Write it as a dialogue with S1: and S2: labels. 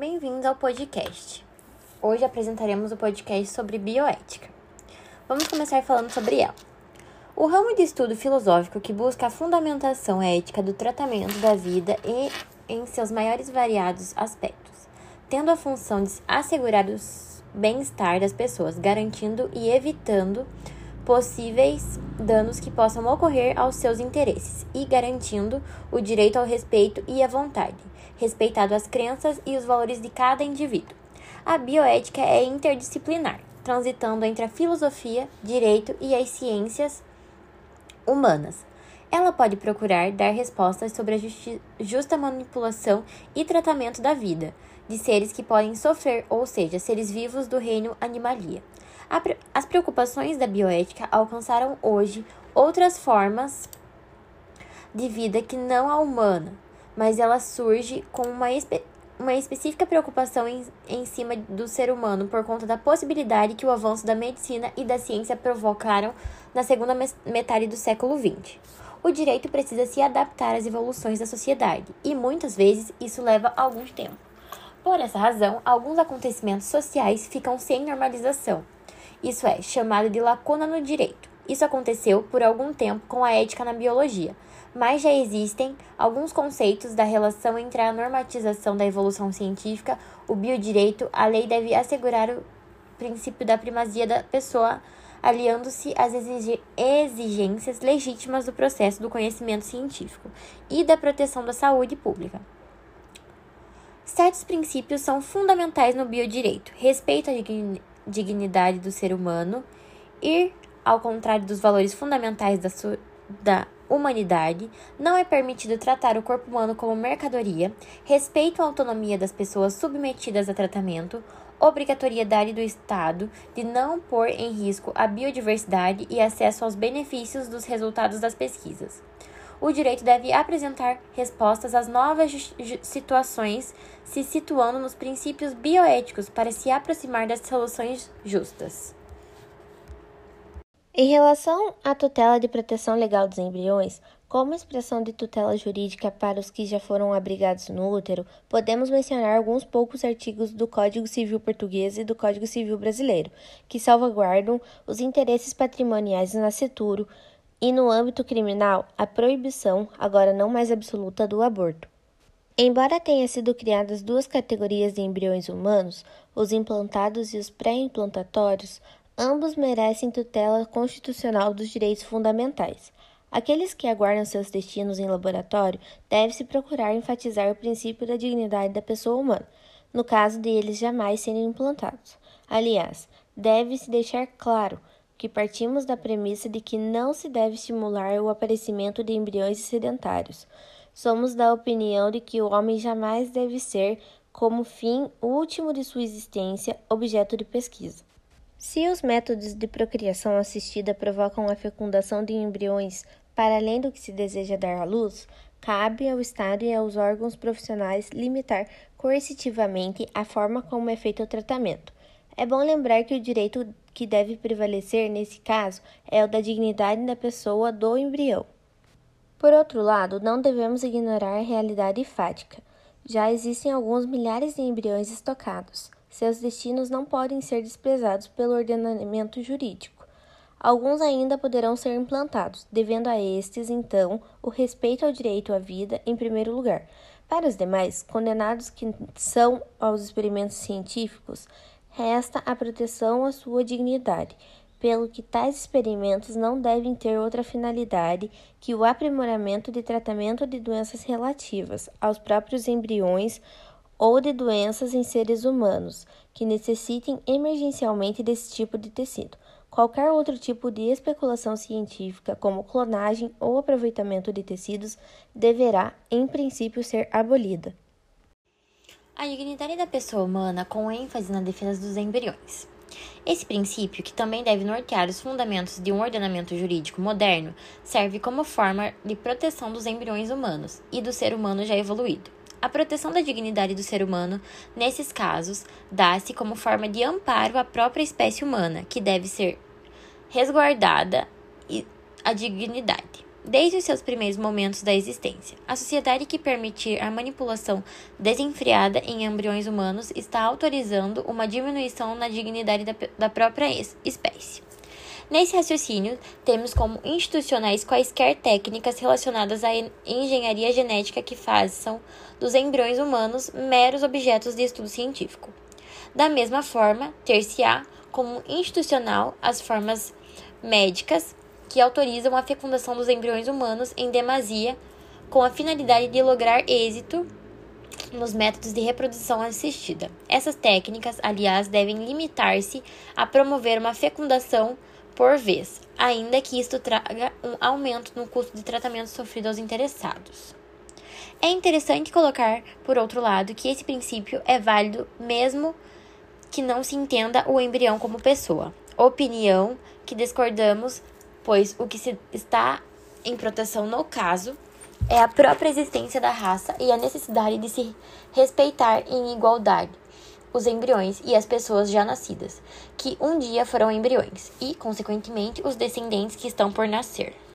S1: Bem-vindos ao podcast. Hoje apresentaremos o podcast sobre bioética. Vamos começar falando sobre ela. O ramo de estudo filosófico que busca a fundamentação ética do tratamento da vida e em seus maiores variados aspectos, tendo a função de assegurar o bem-estar das pessoas, garantindo e evitando possíveis danos que possam ocorrer aos seus interesses e garantindo o direito ao respeito e à vontade, respeitado as crenças e os valores de cada indivíduo. A bioética é interdisciplinar, transitando entre a filosofia, direito e as ciências humanas. Ela pode procurar dar respostas sobre a justa manipulação e tratamento da vida de seres que podem sofrer, ou seja, seres vivos do reino animalia. As preocupações da bioética alcançaram hoje outras formas de vida que não a humana, mas ela surge com uma, espe uma específica preocupação em, em cima do ser humano por conta da possibilidade que o avanço da medicina e da ciência provocaram na segunda metade do século XX. O direito precisa se adaptar às evoluções da sociedade e muitas vezes isso leva algum tempo. Por essa razão, alguns acontecimentos sociais ficam sem normalização isso é, chamado de lacuna no direito. Isso aconteceu por algum tempo com a ética na biologia, mas já existem alguns conceitos da relação entre a normatização da evolução científica, o biodireito, a lei deve assegurar o princípio da primazia da pessoa, aliando-se às exigências legítimas do processo do conhecimento científico e da proteção da saúde pública. Certos princípios são fundamentais no biodireito: respeito à dignidade do ser humano, ir ao contrário dos valores fundamentais da, da humanidade, não é permitido tratar o corpo humano como mercadoria, respeito à autonomia das pessoas submetidas a tratamento, obrigatoriedade do Estado de não pôr em risco a biodiversidade e acesso aos benefícios dos resultados das pesquisas o direito deve apresentar respostas às novas situações, se situando nos princípios bioéticos para se aproximar das soluções justas.
S2: Em relação à tutela de proteção legal dos embriões, como expressão de tutela jurídica para os que já foram abrigados no útero, podemos mencionar alguns poucos artigos do Código Civil Português e do Código Civil Brasileiro, que salvaguardam os interesses patrimoniais do nascituro, e no âmbito criminal, a proibição, agora não mais absoluta, do aborto. Embora tenham sido criadas duas categorias de embriões humanos, os implantados e os pré-implantatórios, ambos merecem tutela constitucional dos direitos fundamentais. Aqueles que aguardam seus destinos em laboratório deve-se procurar enfatizar o princípio da dignidade da pessoa humana, no caso de eles jamais serem implantados. Aliás, deve-se deixar claro que partimos da premissa de que não se deve estimular o aparecimento de embriões sedentários. Somos da opinião de que o homem jamais deve ser, como fim último de sua existência, objeto de pesquisa. Se os métodos de procriação assistida provocam a fecundação de embriões para além do que se deseja dar à luz, cabe ao Estado e aos órgãos profissionais limitar coercitivamente a forma como é feito o tratamento. É bom lembrar que o direito que deve prevalecer nesse caso é o da dignidade da pessoa do embrião. Por outro lado, não devemos ignorar a realidade fática. Já existem alguns milhares de embriões estocados. Seus destinos não podem ser desprezados pelo ordenamento jurídico. Alguns ainda poderão ser implantados, devendo a estes, então, o respeito ao direito à vida em primeiro lugar. Para os demais, condenados que são aos experimentos científicos, resta a proteção à sua dignidade, pelo que tais experimentos não devem ter outra finalidade que o aprimoramento de tratamento de doenças relativas aos próprios embriões ou de doenças em seres humanos que necessitem emergencialmente desse tipo de tecido. Qualquer outro tipo de especulação científica, como clonagem ou aproveitamento de tecidos, deverá, em princípio, ser abolida.
S1: A dignidade da pessoa humana com ênfase na defesa dos embriões. Esse princípio, que também deve nortear os fundamentos de um ordenamento jurídico moderno, serve como forma de proteção dos embriões humanos e do ser humano já evoluído. A proteção da dignidade do ser humano, nesses casos, dá-se como forma de amparo à própria espécie humana, que deve ser resguardada a dignidade. desde os seus primeiros momentos da existência. A sociedade que permitir a manipulação desenfreada em embriões humanos está autorizando uma diminuição na dignidade da, da própria espécie. Nesse raciocínio, temos como institucionais quaisquer técnicas relacionadas à engenharia genética que façam dos embriões humanos meros objetos de estudo científico. Da mesma forma, ter-se-á como institucional as formas médicas que autorizam a fecundação dos embriões humanos em demasia com a finalidade de lograr êxito nos métodos de reprodução assistida. Essas técnicas, aliás, devem limitar-se a promover uma fecundação por vez, ainda que isto traga um aumento no custo de tratamento sofrido aos interessados. É interessante colocar, por outro lado, que esse princípio é válido mesmo que não se entenda o embrião como pessoa. Opinião que discordamos, pois o que se está em proteção no caso é a própria existência da raça e a necessidade de se respeitar em igualdade os embriões e as pessoas já nascidas, que um dia foram embriões, e, consequentemente, os descendentes que estão por nascer.